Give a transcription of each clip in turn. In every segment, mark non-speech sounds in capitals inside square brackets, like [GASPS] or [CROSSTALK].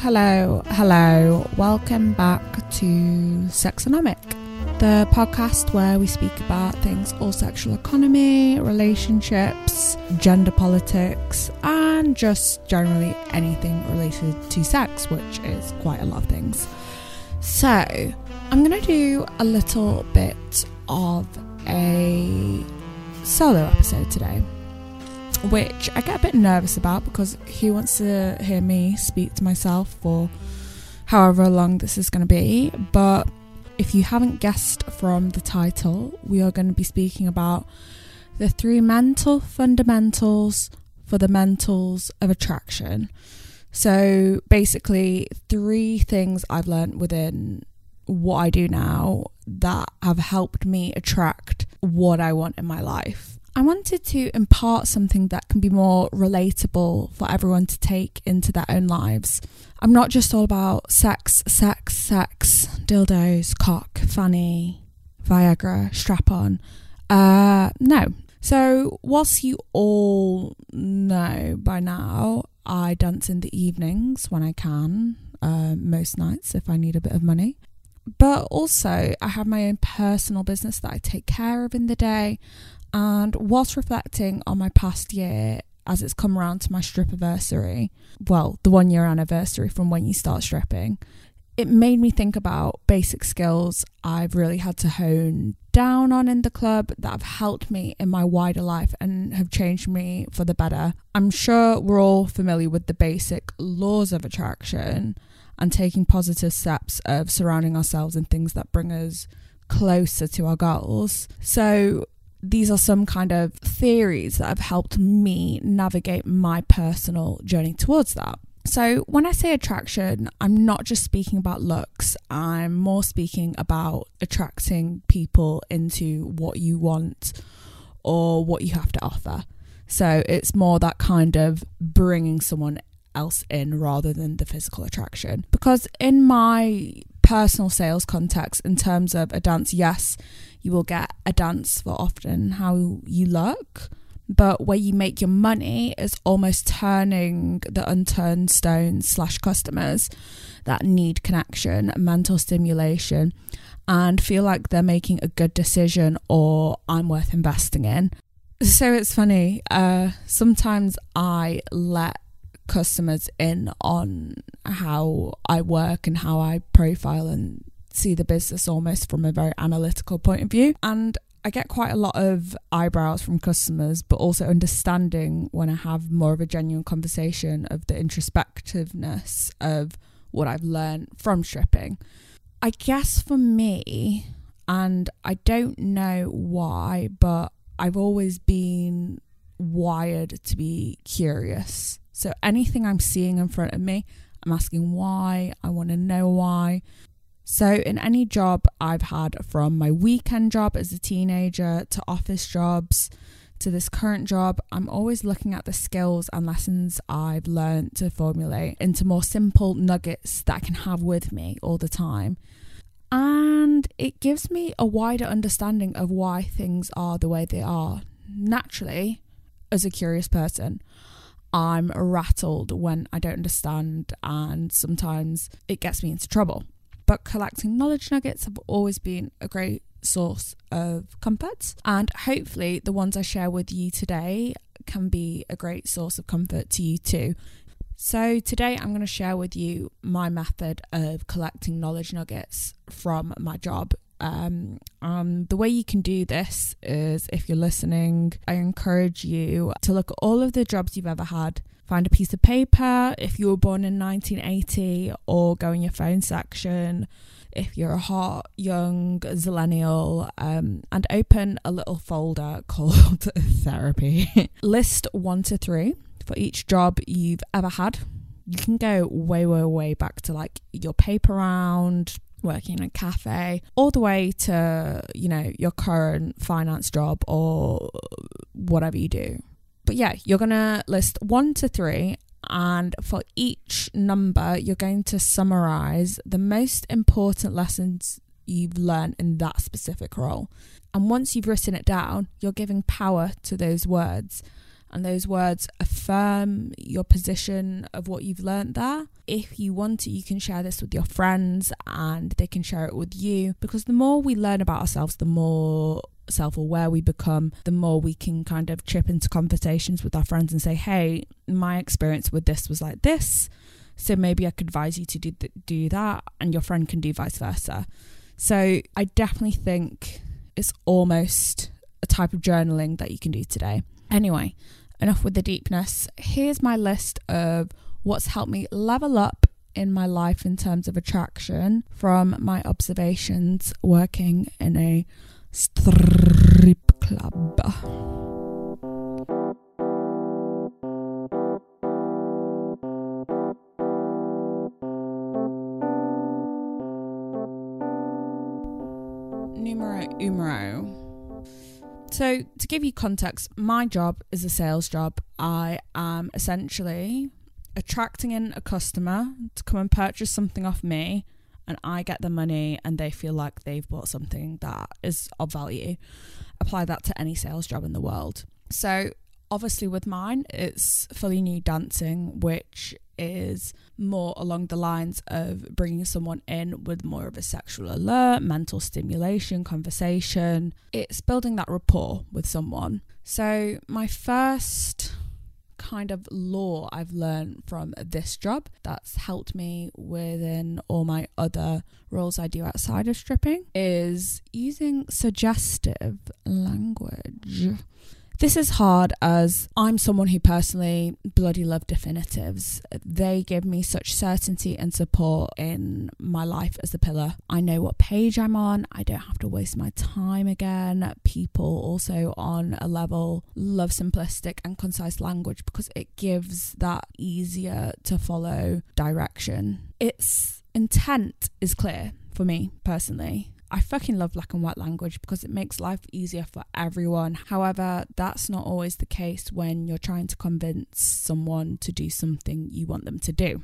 hello, hello. Welcome back to Sexonomic, the podcast where we speak about things all sexual economy, relationships, gender politics, and just generally anything related to sex, which is quite a lot of things. So, I'm going to do a little bit of a solo episode today which I get a bit nervous about because who wants to hear me speak to myself for however long this is going to be? But if you haven't guessed from the title, we are going to be speaking about the three mental fundamentals for the mentals of attraction. So basically, three things I've learned within what I do now that have helped me attract what I want in my life. I wanted to impart something that can be more relatable for everyone to take into their own lives. I'm not just all about sex, sex, sex, dildos, cock, fanny, Viagra, strap on. Uh, no. So, whilst you all know by now, I dance in the evenings when I can, uh, most nights if I need a bit of money. But also, I have my own personal business that I take care of in the day. And whilst reflecting on my past year, as it's come around to my strip anniversary, well, the one year anniversary from when you start stripping, it made me think about basic skills I've really had to hone down on in the club that have helped me in my wider life and have changed me for the better. I'm sure we're all familiar with the basic laws of attraction and taking positive steps of surrounding ourselves in things that bring us closer to our goals. So, these are some kind of theories that have helped me navigate my personal journey towards that. So, when I say attraction, I'm not just speaking about looks, I'm more speaking about attracting people into what you want or what you have to offer. So, it's more that kind of bringing someone else in rather than the physical attraction. Because in my personal sales context, in terms of a dance, yes, you will get a dance for often how you look. But where you make your money is almost turning the unturned stones slash customers that need connection, mental stimulation, and feel like they're making a good decision or I'm worth investing in. So it's funny. Uh, sometimes I let customers in on how I work and how I profile and see the business almost from a very analytical point of view. And I get quite a lot of eyebrows from customers, but also understanding when I have more of a genuine conversation of the introspectiveness of what I've learned from stripping. I guess for me, and I don't know why, but I've always been wired to be curious. So anything I'm seeing in front of me, I'm asking why, I want to know why. So, in any job I've had from my weekend job as a teenager to office jobs to this current job, I'm always looking at the skills and lessons I've learned to formulate into more simple nuggets that I can have with me all the time. And it gives me a wider understanding of why things are the way they are. Naturally, as a curious person, I'm rattled when I don't understand, and sometimes it gets me into trouble but collecting knowledge nuggets have always been a great source of comfort. And hopefully, the ones I share with you today can be a great source of comfort to you too. So, today I'm going to share with you my method of collecting knowledge nuggets from my job. Um, um, the way you can do this is if you're listening, I encourage you to look at all of the jobs you've ever had find a piece of paper if you were born in 1980 or go in your phone section if you're a hot young zillennial um, and open a little folder [LAUGHS] called therapy. [LAUGHS] List one to three for each job you've ever had. You can go way way way back to like your paper round working in a cafe all the way to you know your current finance job or whatever you do but yeah, you're going to list one to three. And for each number, you're going to summarize the most important lessons you've learned in that specific role. And once you've written it down, you're giving power to those words. And those words affirm your position of what you've learned there. If you want to, you can share this with your friends and they can share it with you because the more we learn about ourselves, the more self aware we become, the more we can kind of chip into conversations with our friends and say, hey, my experience with this was like this. So maybe I could advise you to do, th- do that, and your friend can do vice versa. So I definitely think it's almost a type of journaling that you can do today. Anyway, enough with the deepness. Here's my list of what's helped me level up in my life in terms of attraction from my observations working in a strip club. So, to give you context, my job is a sales job. I am essentially attracting in a customer to come and purchase something off me and I get the money and they feel like they've bought something that is of value. Apply that to any sales job in the world. So, obviously, with mine, it's fully new dancing, which is more along the lines of bringing someone in with more of a sexual alert, mental stimulation, conversation. It's building that rapport with someone. So, my first kind of law I've learned from this job that's helped me within all my other roles I do outside of stripping is using suggestive language. This is hard as I'm someone who personally bloody love definitives. They give me such certainty and support in my life as a pillar. I know what page I'm on, I don't have to waste my time again. People also on a level love simplistic and concise language because it gives that easier to follow direction. Its intent is clear for me personally. I fucking love black and white language because it makes life easier for everyone. However, that's not always the case when you're trying to convince someone to do something you want them to do.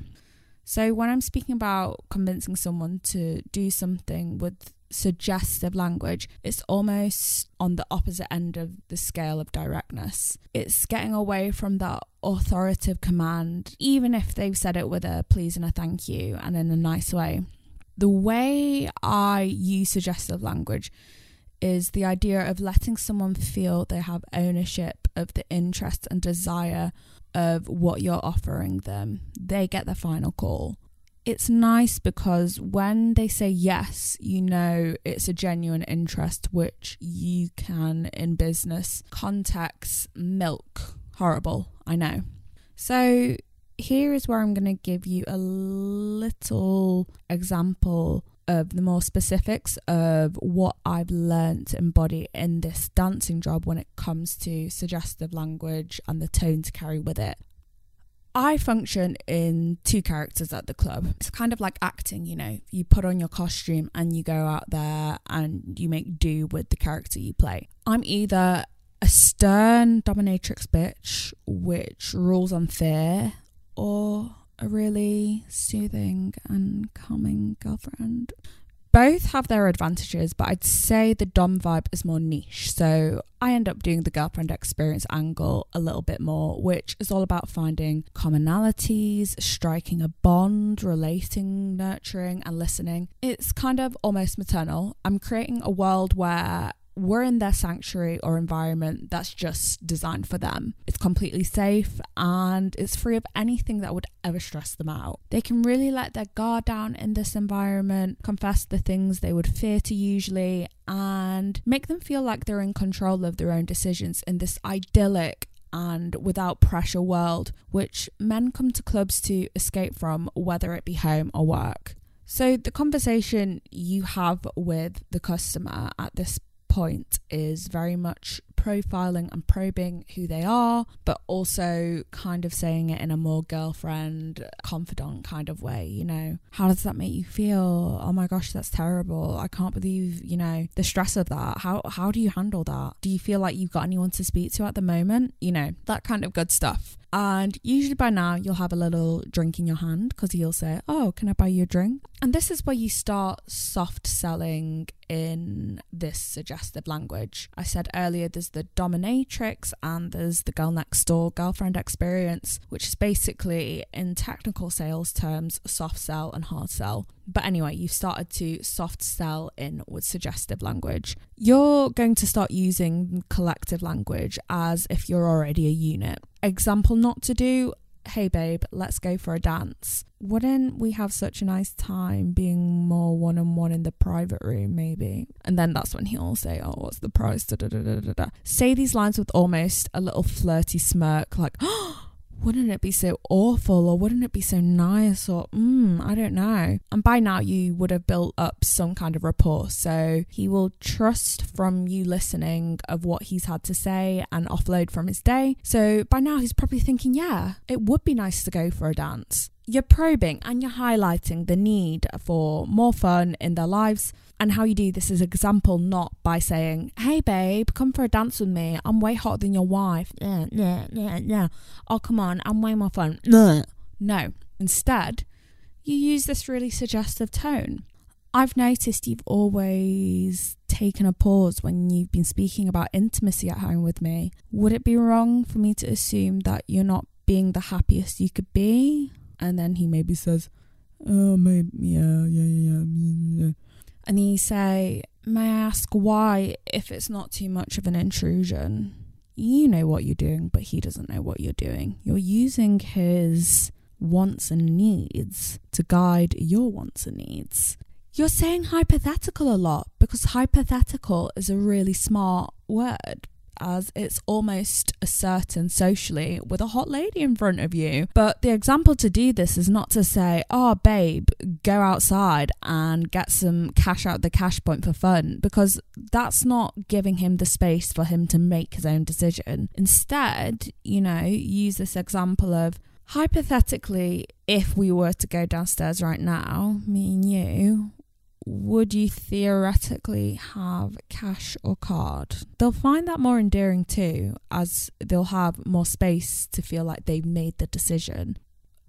So, when I'm speaking about convincing someone to do something with suggestive language, it's almost on the opposite end of the scale of directness. It's getting away from that authoritative command, even if they've said it with a please and a thank you and in a nice way the way I use suggestive language is the idea of letting someone feel they have ownership of the interest and desire of what you're offering them. They get the final call. It's nice because when they say yes, you know it's a genuine interest, which you can, in business context, milk. Horrible, I know. So here is where I'm going to give you a little example of the more specifics of what I've learned to embody in this dancing job when it comes to suggestive language and the tone to carry with it. I function in two characters at the club. It's kind of like acting, you know. You put on your costume and you go out there and you make do with the character you play. I'm either a stern dominatrix bitch, which rules on fear or a really soothing and calming girlfriend. Both have their advantages, but I'd say the Dom vibe is more niche. So I end up doing the girlfriend experience angle a little bit more, which is all about finding commonalities, striking a bond, relating, nurturing, and listening. It's kind of almost maternal. I'm creating a world where we're in their sanctuary or environment that's just designed for them. It's completely safe and it's free of anything that would ever stress them out. They can really let their guard down in this environment, confess the things they would fear to usually, and make them feel like they're in control of their own decisions in this idyllic and without pressure world, which men come to clubs to escape from, whether it be home or work. So, the conversation you have with the customer at this point is very much profiling and probing who they are, but also kind of saying it in a more girlfriend, confidant kind of way, you know. How does that make you feel? Oh my gosh, that's terrible. I can't believe, you know, the stress of that. How how do you handle that? Do you feel like you've got anyone to speak to at the moment? You know, that kind of good stuff. And usually by now, you'll have a little drink in your hand because he'll say, Oh, can I buy you a drink? And this is where you start soft selling in this suggestive language. I said earlier there's the dominatrix and there's the girl next door girlfriend experience, which is basically, in technical sales terms, soft sell and hard sell. But anyway, you've started to soft sell in with suggestive language. You're going to start using collective language as if you're already a unit. Example not to do hey babe, let's go for a dance. Wouldn't we have such a nice time being more one on one in the private room, maybe? And then that's when he'll say, oh, what's the price? Da, da, da, say these lines with almost a little flirty smirk, like, [GASPS] oh, wouldn't it be so awful or wouldn't it be so nice or mm, I don't know. And by now you would have built up some kind of rapport. So he will trust from you listening of what he's had to say and offload from his day. So by now he's probably thinking, yeah, it would be nice to go for a dance. You're probing and you're highlighting the need for more fun in their lives and how you do this is example, not by saying, Hey babe, come for a dance with me. I'm way hotter than your wife. Yeah, yeah, yeah, yeah. Oh, come on, I'm way more fun. No. No. Instead, you use this really suggestive tone. I've noticed you've always taken a pause when you've been speaking about intimacy at home with me. Would it be wrong for me to assume that you're not being the happiest you could be? And then he maybe says, Oh, maybe, yeah, yeah, yeah, yeah and you say, May I ask why, if it's not too much of an intrusion? You know what you're doing, but he doesn't know what you're doing. You're using his wants and needs to guide your wants and needs. You're saying hypothetical a lot because hypothetical is a really smart word, as it's almost a certain socially with a hot lady in front of you. But the example to do this is not to say, oh, babe, go outside and get some cash out the cash point for fun, because that's not giving him the space for him to make his own decision. Instead, you know, use this example of, hypothetically, if we were to go downstairs right now, me and you, would you theoretically have cash or card? They'll find that more endearing too, as they'll have more space to feel like they've made the decision.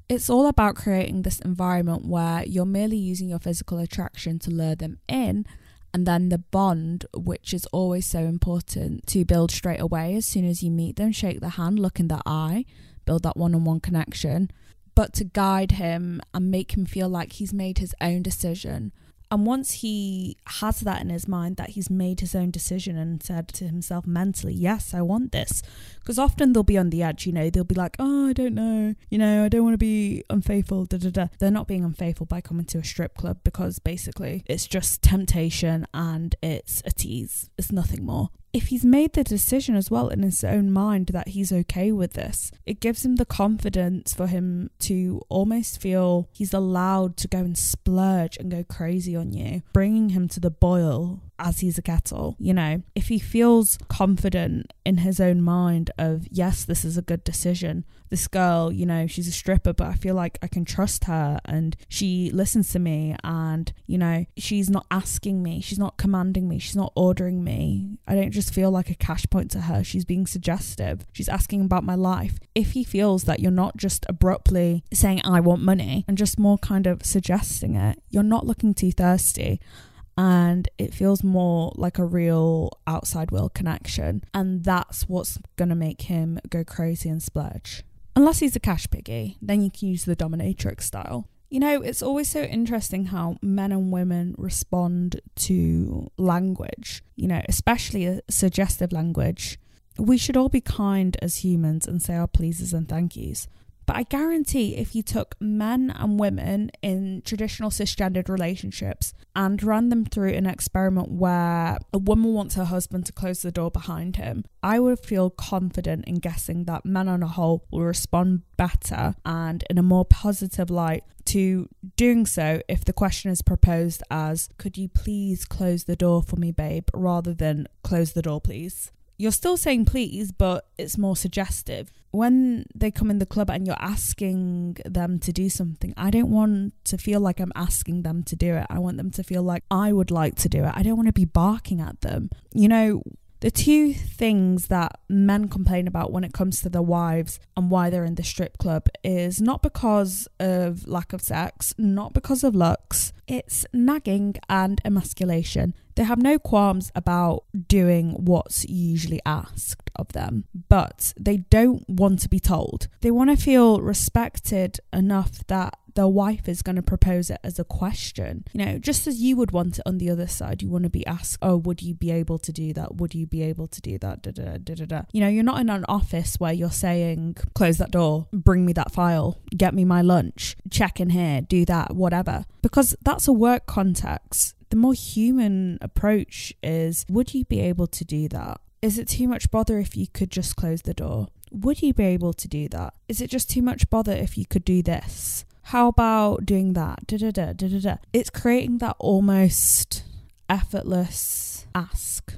It's all about creating this environment where you're merely using your physical attraction to lure them in, and then the bond, which is always so important to build straight away as soon as you meet them, shake their hand, look in their eye, build that one on one connection, but to guide him and make him feel like he's made his own decision and once he has that in his mind that he's made his own decision and said to himself mentally, Yes, I want this. Because often they'll be on the edge, you know, they'll be like, Oh, I don't know, you know, I don't want to be unfaithful. Da, da, da. They're not being unfaithful by coming to a strip club because basically it's just temptation and it's a tease, it's nothing more if he's made the decision as well in his own mind that he's okay with this, it gives him the confidence for him to almost feel he's allowed to go and splurge and go crazy on you, bringing him to the boil as he's a kettle. You know, if he feels confident in his own mind of, yes, this is a good decision. This girl, you know, she's a stripper, but I feel like I can trust her and she listens to me and, you know, she's not asking me, she's not commanding me, she's not ordering me. I don't just feel like a cash point to her. She's being suggestive. She's asking about my life. If he feels that you're not just abruptly saying, I want money and just more kind of suggesting it, you're not looking too thirsty and it feels more like a real outside world connection. And that's what's going to make him go crazy and splurge. Unless he's a cash piggy, then you can use the dominatrix style. You know, it's always so interesting how men and women respond to language, you know, especially suggestive language. We should all be kind as humans and say our pleases and thank yous. But I guarantee if you took men and women in traditional cisgendered relationships and ran them through an experiment where a woman wants her husband to close the door behind him, I would feel confident in guessing that men on a whole will respond better and in a more positive light to doing so if the question is proposed as, Could you please close the door for me, babe, rather than close the door, please you're still saying please, but it's more suggestive. When they come in the club and you're asking them to do something, I don't want to feel like I'm asking them to do it. I want them to feel like I would like to do it. I don't want to be barking at them. You know, The two things that men complain about when it comes to their wives and why they're in the strip club is not because of lack of sex, not because of looks, it's nagging and emasculation. They have no qualms about doing what's usually asked of them, but they don't want to be told. They want to feel respected enough that their wife is going to propose it as a question. You know, just as you would want it on the other side, you want to be asked, oh, would you be able to do that? Would you be able to do that? Da, da, da, da, da. You know, you're not in an office where you're saying, close that door, bring me that file, get me my lunch, check in here, do that, whatever. Because that's a work context. The more human approach is, would you be able to do that? Is it too much bother if you could just close the door? Would you be able to do that? Is it just too much bother if you could do this? How about doing that? Da, da, da, da, da, da. It's creating that almost effortless ask.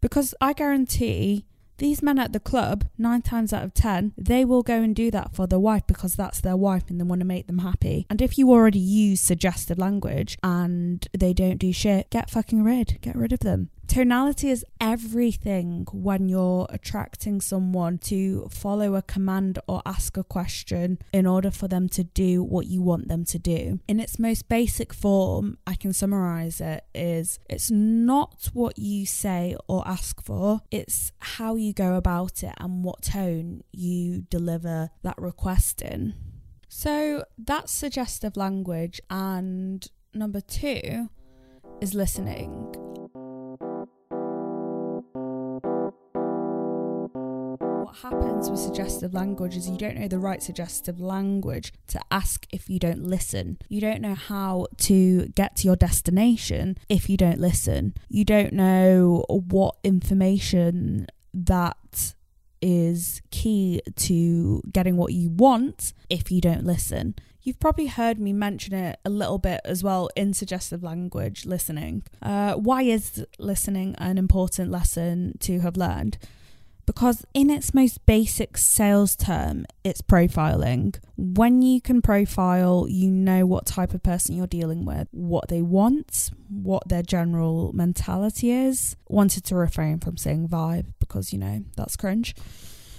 Because I guarantee these men at the club, nine times out of ten, they will go and do that for their wife because that's their wife and they want to make them happy. And if you already use suggested language and they don't do shit, get fucking rid. Get rid of them. Tonality is everything when you're attracting someone to follow a command or ask a question in order for them to do what you want them to do. In its most basic form, I can summarize it is it's not what you say or ask for, it's how you go about it and what tone you deliver that request in. So that's suggestive language, and number two is listening. Happens with suggestive language is you don't know the right suggestive language to ask if you don't listen. You don't know how to get to your destination if you don't listen. You don't know what information that is key to getting what you want if you don't listen. You've probably heard me mention it a little bit as well in suggestive language listening. Uh, why is listening an important lesson to have learned? Because in its most basic sales term, it's profiling. When you can profile, you know what type of person you're dealing with, what they want, what their general mentality is. Wanted to refrain from saying vibe because, you know, that's cringe.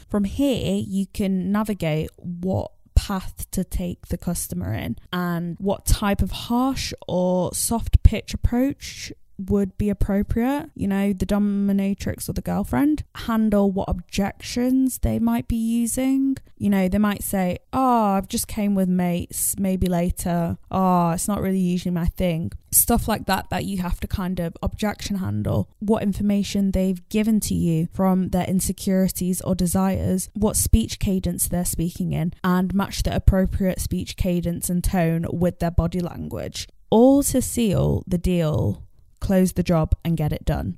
From here, you can navigate what path to take the customer in and what type of harsh or soft pitch approach would be appropriate, you know, the dominatrix or the girlfriend, handle what objections they might be using. You know, they might say, Oh, I've just came with mates, maybe later. Oh, it's not really usually my thing. Stuff like that, that you have to kind of objection handle. What information they've given to you from their insecurities or desires, what speech cadence they're speaking in, and match the appropriate speech cadence and tone with their body language. All to seal the deal close the job and get it done.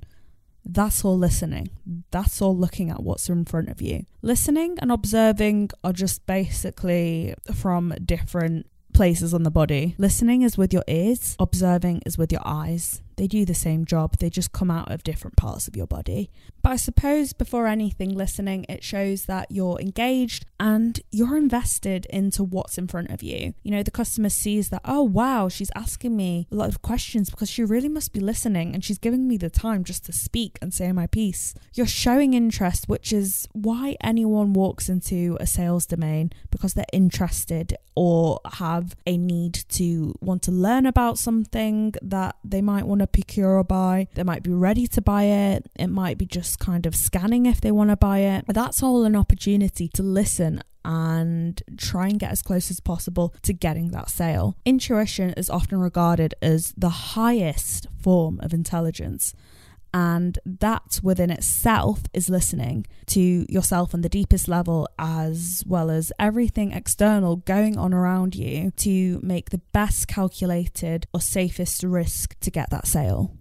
That's all listening. That's all looking at what's in front of you. Listening and observing are just basically from different places on the body. Listening is with your ears, observing is with your eyes. They do the same job, they just come out of different parts of your body. But I suppose before anything, listening, it shows that you're engaged and you're invested into what's in front of you. You know, the customer sees that, oh, wow, she's asking me a lot of questions because she really must be listening and she's giving me the time just to speak and say my piece. You're showing interest, which is why anyone walks into a sales domain because they're interested or have a need to want to learn about something that they might want to or buy. They might be ready to buy it. It might be just kind of scanning if they want to buy it. But that's all an opportunity to listen and try and get as close as possible to getting that sale. Intuition is often regarded as the highest form of intelligence. And that within itself is listening to yourself on the deepest level, as well as everything external going on around you to make the best calculated or safest risk to get that sale.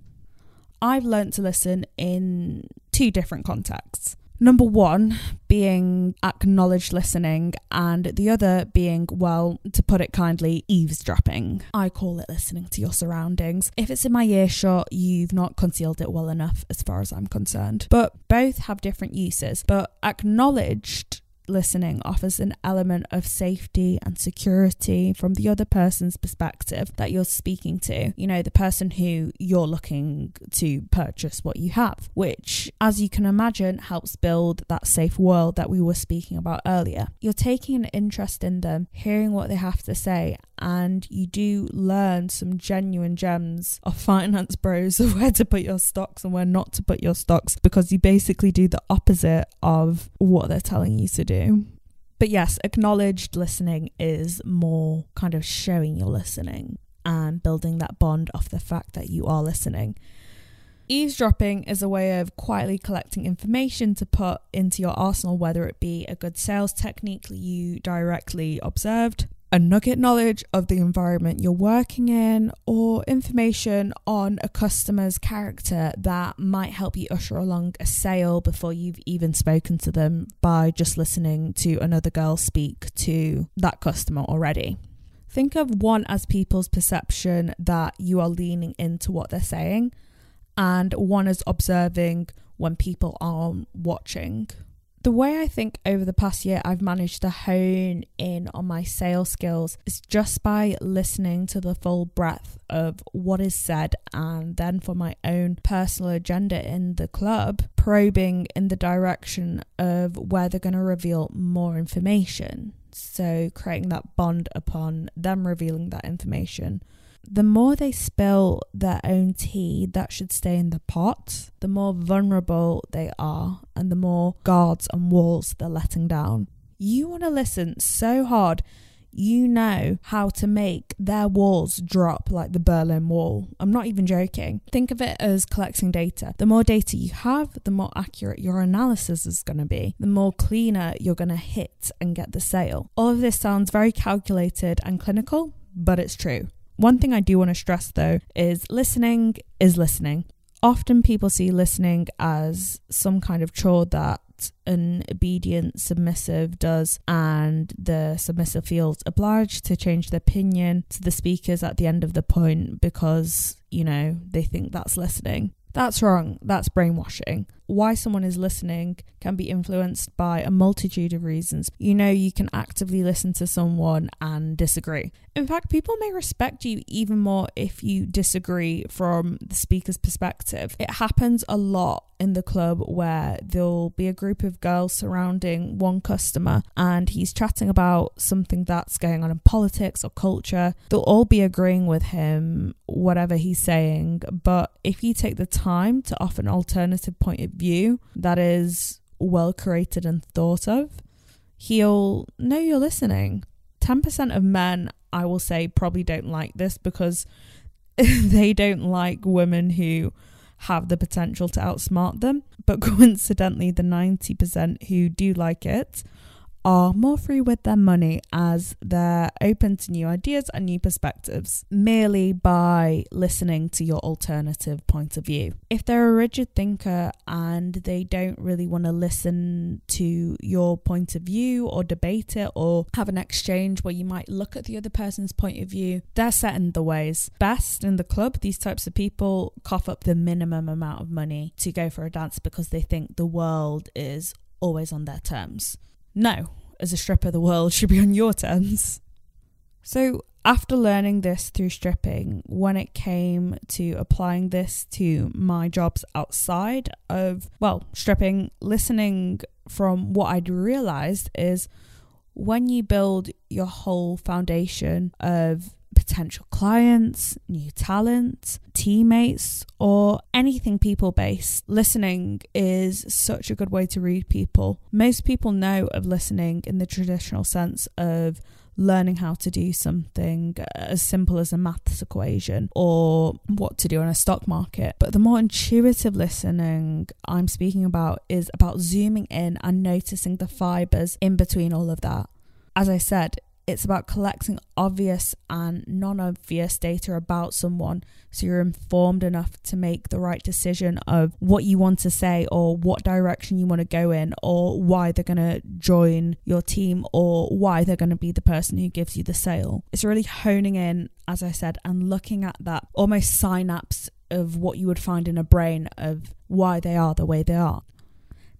I've learned to listen in two different contexts. Number one being acknowledged listening, and the other being, well, to put it kindly, eavesdropping. I call it listening to your surroundings. If it's in my earshot, you've not concealed it well enough, as far as I'm concerned. But both have different uses. But acknowledged listening offers an element of safety and security from the other person's perspective that you're speaking to, you know, the person who you're looking to purchase what you have, which, as you can imagine, helps build that safe world that we were speaking about earlier. You're taking an interest in them, hearing what they have to say, and you do learn some genuine gems of finance bros of where to put your stocks and where not to put your stocks because you basically do the opposite of what they're telling you to do. But yes, acknowledged listening is more kind of showing you're listening and building that bond off the fact that you are listening. Eavesdropping is a way of quietly collecting information to put into your arsenal, whether it be a good sales technique you directly observed, a nugget knowledge of the environment you're working in or information on a customer's character that might help you usher along a sale before you've even spoken to them by just listening to another girl speak to that customer already. Think of one as people's perception that you are leaning into what they're saying, and one as observing when people aren't watching the way I think over the past year I've managed to hone in on my sales skills is just by listening to the full breadth of what is said and then for my own personal agenda in the club, probing in the direction of where they're going to reveal more information. So, creating that bond upon them revealing that information the more they spill their own tea that should stay in the pot, the more vulnerable they are and the more guards and walls they're letting down. You want to listen so hard, you know how to make their walls drop like the Berlin Wall. I'm not even joking. Think of it as collecting data. The more data you have, the more accurate your analysis is going to be, the more cleaner you're going to hit and get the sale. All of this sounds very calculated and clinical, but it's true. One thing I do want to stress though is listening is listening. Often people see listening as some kind of chore that an obedient submissive does, and the submissive feels obliged to change their opinion to the speakers at the end of the point because, you know, they think that's listening. That's wrong. That's brainwashing why someone is listening can be influenced by a multitude of reasons. You know, you can actively listen to someone and disagree. In fact, people may respect you even more if you disagree from the speaker's perspective. It happens a lot in the club where there'll be a group of girls surrounding one customer and he's chatting about something that's going on in politics or culture. They'll all be agreeing with him, whatever he's saying. But if you take the time to offer an alternative point of view that is well created and thought of, he'll know you're listening. 10% of men, I will say, probably don't like this because [LAUGHS] they don't like women who have the potential to outsmart them. But coincidentally, the 90% who do like it are more free with their money as they're open to new ideas and new perspectives merely by listening to your alternative point of view. If they're a rigid thinker and they don't really want to listen to your point of view or debate it or have an exchange where you might look at the other person's point of view, they're set in the ways. Best in the club, these types of people cough up the minimum amount of money to go for a dance because they think the world is always on their terms. No, as a stripper, the world should be on your terms. So, after learning this through stripping, when it came to applying this to my jobs outside of, well, stripping, listening from what I'd realized is when you build your whole foundation of potential clients, new talent, teammates, or anything people based. Listening is such a good way to read people. Most people know of listening in the traditional sense of learning how to do something as simple as a maths equation or what to do in a stock market. But the more intuitive listening I'm speaking about is about zooming in and noticing the fibers in between all of that. As I said, it's about collecting obvious and non obvious data about someone so you're informed enough to make the right decision of what you want to say or what direction you want to go in or why they're going to join your team or why they're going to be the person who gives you the sale. It's really honing in, as I said, and looking at that almost synapse of what you would find in a brain of why they are the way they are.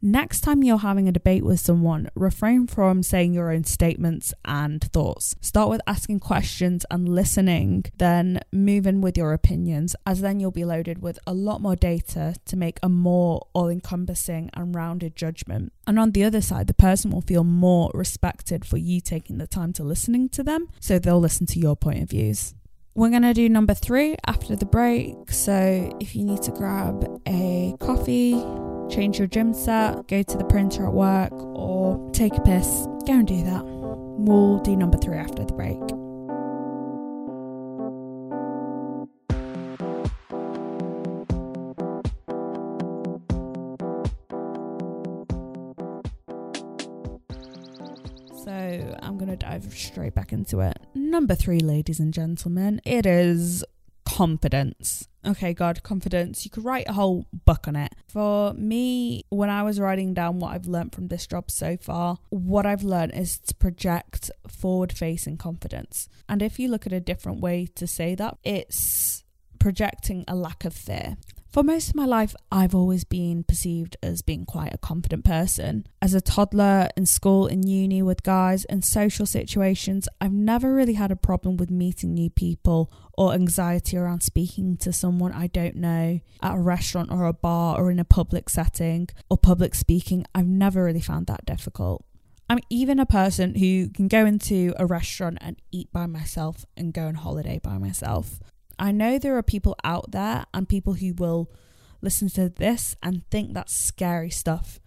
Next time you're having a debate with someone, refrain from saying your own statements and thoughts. Start with asking questions and listening, then move in with your opinions, as then you'll be loaded with a lot more data to make a more all encompassing and rounded judgment. And on the other side, the person will feel more respected for you taking the time to listening to them, so they'll listen to your point of views. We're going to do number three after the break. So if you need to grab a coffee, change your gym set, go to the printer at work, or take a piss, go and do that. We'll do number three after the break. So I'm going to dive straight back into it. Number three, ladies and gentlemen, it is confidence. Okay, God, confidence. You could write a whole book on it. For me, when I was writing down what I've learned from this job so far, what I've learned is to project forward facing confidence. And if you look at a different way to say that, it's projecting a lack of fear. For most of my life, I've always been perceived as being quite a confident person. As a toddler, in school, in uni, with guys, in social situations, I've never really had a problem with meeting new people or anxiety around speaking to someone I don't know at a restaurant or a bar or in a public setting or public speaking. I've never really found that difficult. I'm even a person who can go into a restaurant and eat by myself and go on holiday by myself. I know there are people out there and people who will listen to this and think that's scary stuff.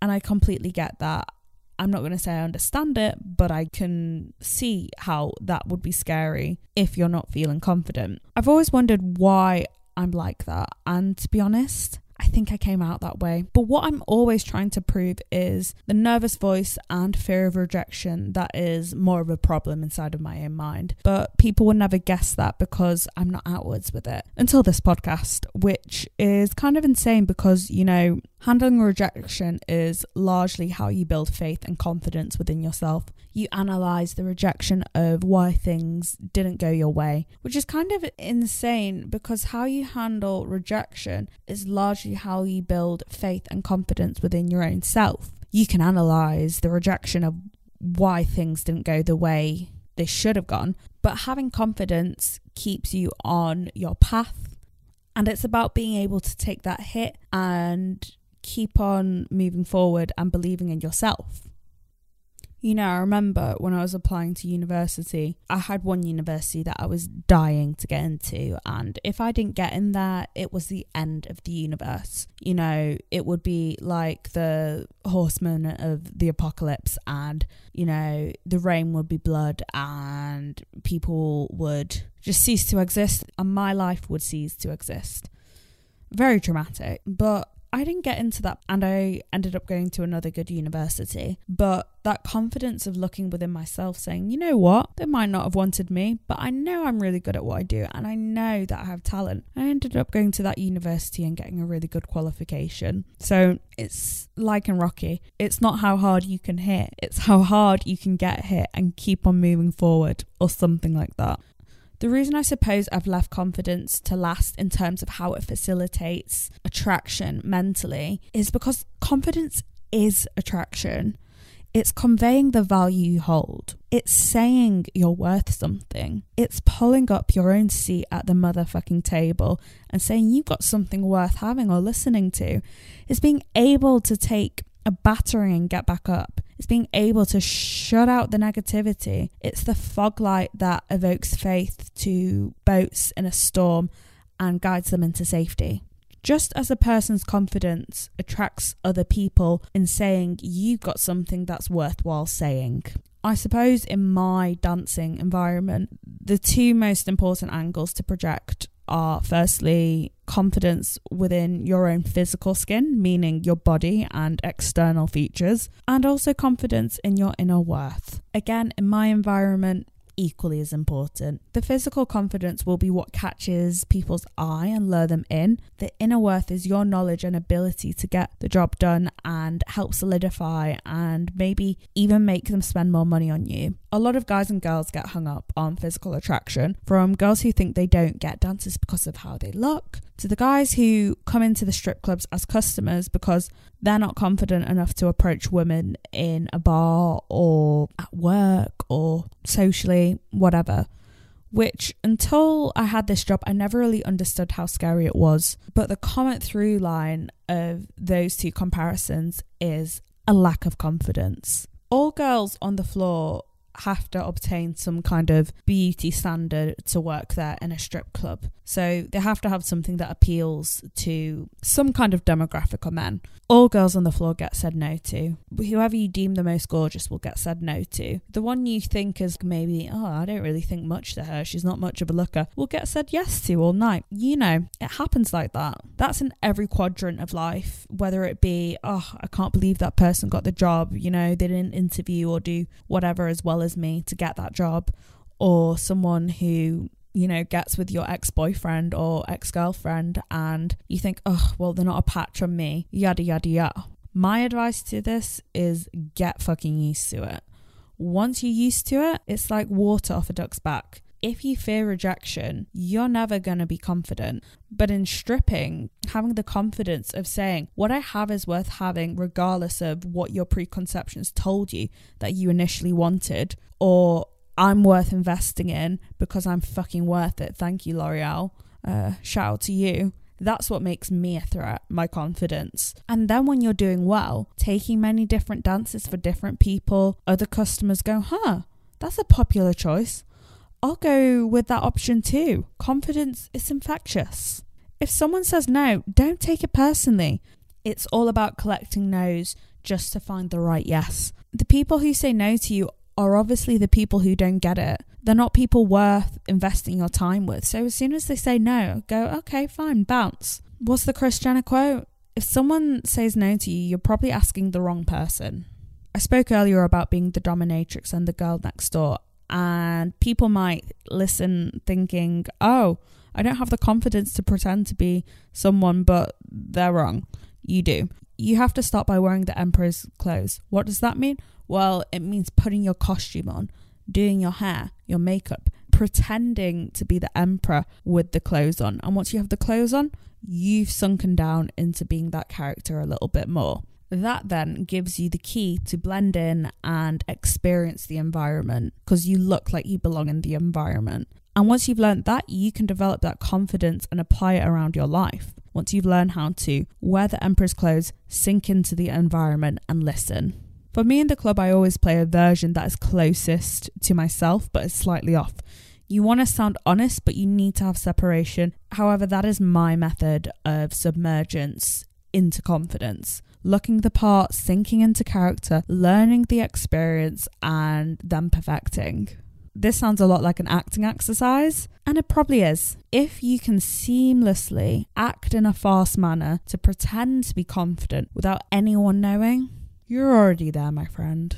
And I completely get that. I'm not going to say I understand it, but I can see how that would be scary if you're not feeling confident. I've always wondered why I'm like that. And to be honest, I think I came out that way. But what I'm always trying to prove is the nervous voice and fear of rejection that is more of a problem inside of my own mind. But people will never guess that because I'm not outwards with it until this podcast, which is kind of insane because, you know, handling rejection is largely how you build faith and confidence within yourself you analyze the rejection of why things didn't go your way, which is kind of insane because how you handle rejection is largely how you build faith and confidence within your own self. You can analyze the rejection of why things didn't go the way they should have gone, but having confidence keeps you on your path. And it's about being able to take that hit and keep on moving forward and believing in yourself. You know, I remember when I was applying to university, I had one university that I was dying to get into. And if I didn't get in there, it was the end of the universe. You know, it would be like the horsemen of the apocalypse, and, you know, the rain would be blood, and people would just cease to exist, and my life would cease to exist. Very dramatic. But I didn't get into that and I ended up going to another good university. But that confidence of looking within myself saying, you know what, they might not have wanted me, but I know I'm really good at what I do and I know that I have talent. I ended up going to that university and getting a really good qualification. So it's like in Rocky, it's not how hard you can hit, it's how hard you can get hit and keep on moving forward or something like that. The reason I suppose I've left confidence to last in terms of how it facilitates attraction mentally is because confidence is attraction. It's conveying the value you hold. It's saying you're worth something. It's pulling up your own seat at the motherfucking table and saying you've got something worth having or listening to. It's being able to take a battering and get back up. It's being able to shut out the negativity. It's the fog light that evokes faith to boats in a storm and guides them into safety. Just as a person's confidence attracts other people in saying you've got something that's worthwhile saying. I suppose in my dancing environment, the two most important angles to project are firstly confidence within your own physical skin, meaning your body and external features, and also confidence in your inner worth. Again, in my environment, equally as important. The physical confidence will be what catches people's eye and lure them in. The inner worth is your knowledge and ability to get the job done and help solidify and maybe even make them spend more money on you. A lot of guys and girls get hung up on physical attraction from girls who think they don't get dancers because of how they look to the guys who come into the strip clubs as customers because they're not confident enough to approach women in a bar or at work or socially, whatever. Which, until I had this job, I never really understood how scary it was. But the common through line of those two comparisons is a lack of confidence. All girls on the floor have to obtain some kind of beauty standard to work there in a strip club. So they have to have something that appeals to some kind of demographic of men. All girls on the floor get said no to. Whoever you deem the most gorgeous will get said no to. The one you think is maybe, oh, I don't really think much to her, she's not much of a looker, will get said yes to all night. You know, it happens like that. That's in every quadrant of life, whether it be, oh, I can't believe that person got the job, you know, they didn't interview or do whatever as well as me to get that job, or someone who you know, gets with your ex boyfriend or ex girlfriend and you think, oh, well, they're not a patch on me, yada, yada, yada. My advice to this is get fucking used to it. Once you're used to it, it's like water off a duck's back. If you fear rejection, you're never going to be confident. But in stripping, having the confidence of saying, what I have is worth having, regardless of what your preconceptions told you that you initially wanted, or I'm worth investing in because I'm fucking worth it. Thank you, L'Oreal. Uh, shout out to you. That's what makes me a threat, my confidence. And then when you're doing well, taking many different dances for different people, other customers go, huh, that's a popular choice. I'll go with that option too. Confidence is infectious. If someone says no, don't take it personally. It's all about collecting no's just to find the right yes. The people who say no to you are obviously the people who don't get it. They're not people worth investing your time with. So as soon as they say no, go, okay, fine, bounce. What's the Kris Jenner quote? If someone says no to you, you're probably asking the wrong person. I spoke earlier about being the dominatrix and the girl next door, and people might listen thinking, oh, I don't have the confidence to pretend to be someone, but they're wrong. You do. You have to start by wearing the emperor's clothes. What does that mean? Well, it means putting your costume on, doing your hair, your makeup, pretending to be the emperor with the clothes on. And once you have the clothes on, you've sunken down into being that character a little bit more. That then gives you the key to blend in and experience the environment because you look like you belong in the environment. And once you've learned that, you can develop that confidence and apply it around your life. Once you've learned how to wear the emperor's clothes, sink into the environment, and listen. For me in the club, I always play a version that is closest to myself but is slightly off. You want to sound honest, but you need to have separation. However, that is my method of submergence into confidence. Looking the part, sinking into character, learning the experience, and then perfecting. This sounds a lot like an acting exercise, and it probably is. If you can seamlessly act in a fast manner to pretend to be confident without anyone knowing, you're already there, my friend.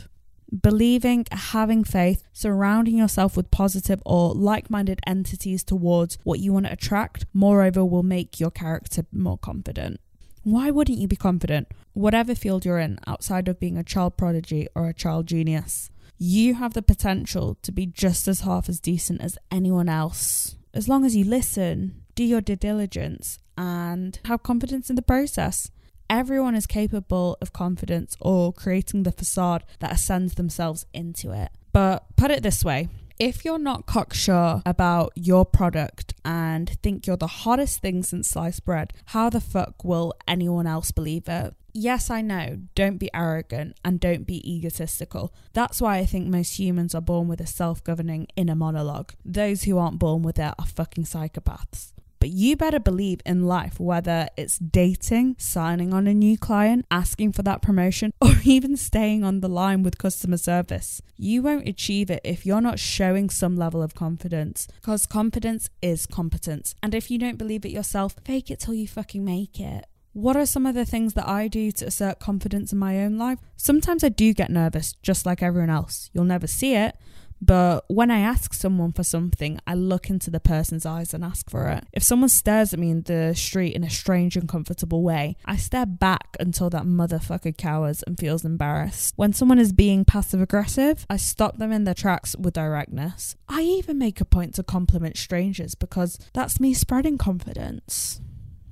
Believing, having faith, surrounding yourself with positive or like minded entities towards what you want to attract, moreover, will make your character more confident. Why wouldn't you be confident? Whatever field you're in, outside of being a child prodigy or a child genius, you have the potential to be just as half as decent as anyone else. As long as you listen, do your due diligence, and have confidence in the process. Everyone is capable of confidence or creating the facade that ascends themselves into it. But put it this way if you're not cocksure about your product and think you're the hottest thing since sliced bread, how the fuck will anyone else believe it? Yes, I know, don't be arrogant and don't be egotistical. That's why I think most humans are born with a self governing inner monologue. Those who aren't born with it are fucking psychopaths. But you better believe in life, whether it's dating, signing on a new client, asking for that promotion, [LAUGHS] or even staying on the line with customer service. You won't achieve it if you're not showing some level of confidence, because confidence is competence. And if you don't believe it yourself, fake it till you fucking make it. What are some of the things that I do to assert confidence in my own life? Sometimes I do get nervous, just like everyone else. You'll never see it, but when I ask someone for something, I look into the person's eyes and ask for it. If someone stares at me in the street in a strange, uncomfortable way, I stare back until that motherfucker cowers and feels embarrassed. When someone is being passive aggressive, I stop them in their tracks with directness. I even make a point to compliment strangers because that's me spreading confidence.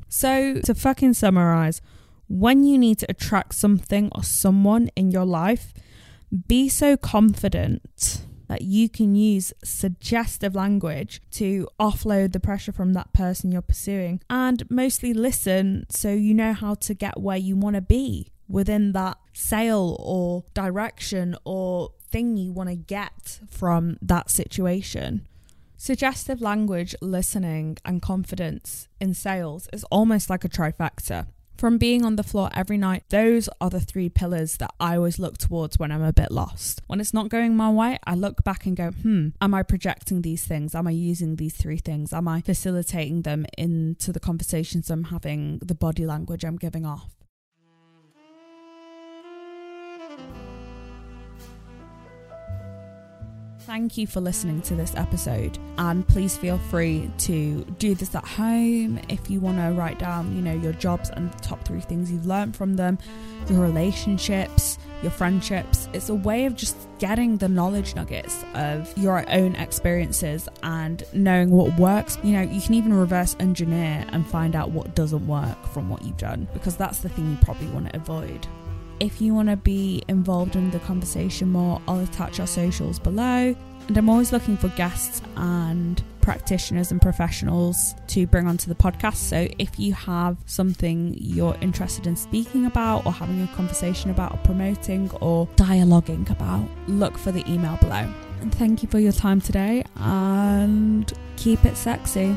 So, to fucking summarize, when you need to attract something or someone in your life, be so confident that you can use suggestive language to offload the pressure from that person you're pursuing and mostly listen so you know how to get where you want to be within that sale or direction or thing you want to get from that situation. Suggestive language, listening, and confidence in sales is almost like a trifecta. From being on the floor every night, those are the three pillars that I always look towards when I'm a bit lost. When it's not going my way, I look back and go, hmm, am I projecting these things? Am I using these three things? Am I facilitating them into the conversations I'm having, the body language I'm giving off? Thank you for listening to this episode. And please feel free to do this at home if you want to write down, you know, your jobs and the top three things you've learned from them, your relationships, your friendships. It's a way of just getting the knowledge nuggets of your own experiences and knowing what works. You know, you can even reverse engineer and find out what doesn't work from what you've done because that's the thing you probably want to avoid. If you want to be involved in the conversation more, I'll attach our socials below. And I'm always looking for guests and practitioners and professionals to bring onto the podcast. So if you have something you're interested in speaking about, or having a conversation about, or promoting, or dialoguing about, look for the email below. And thank you for your time today and keep it sexy.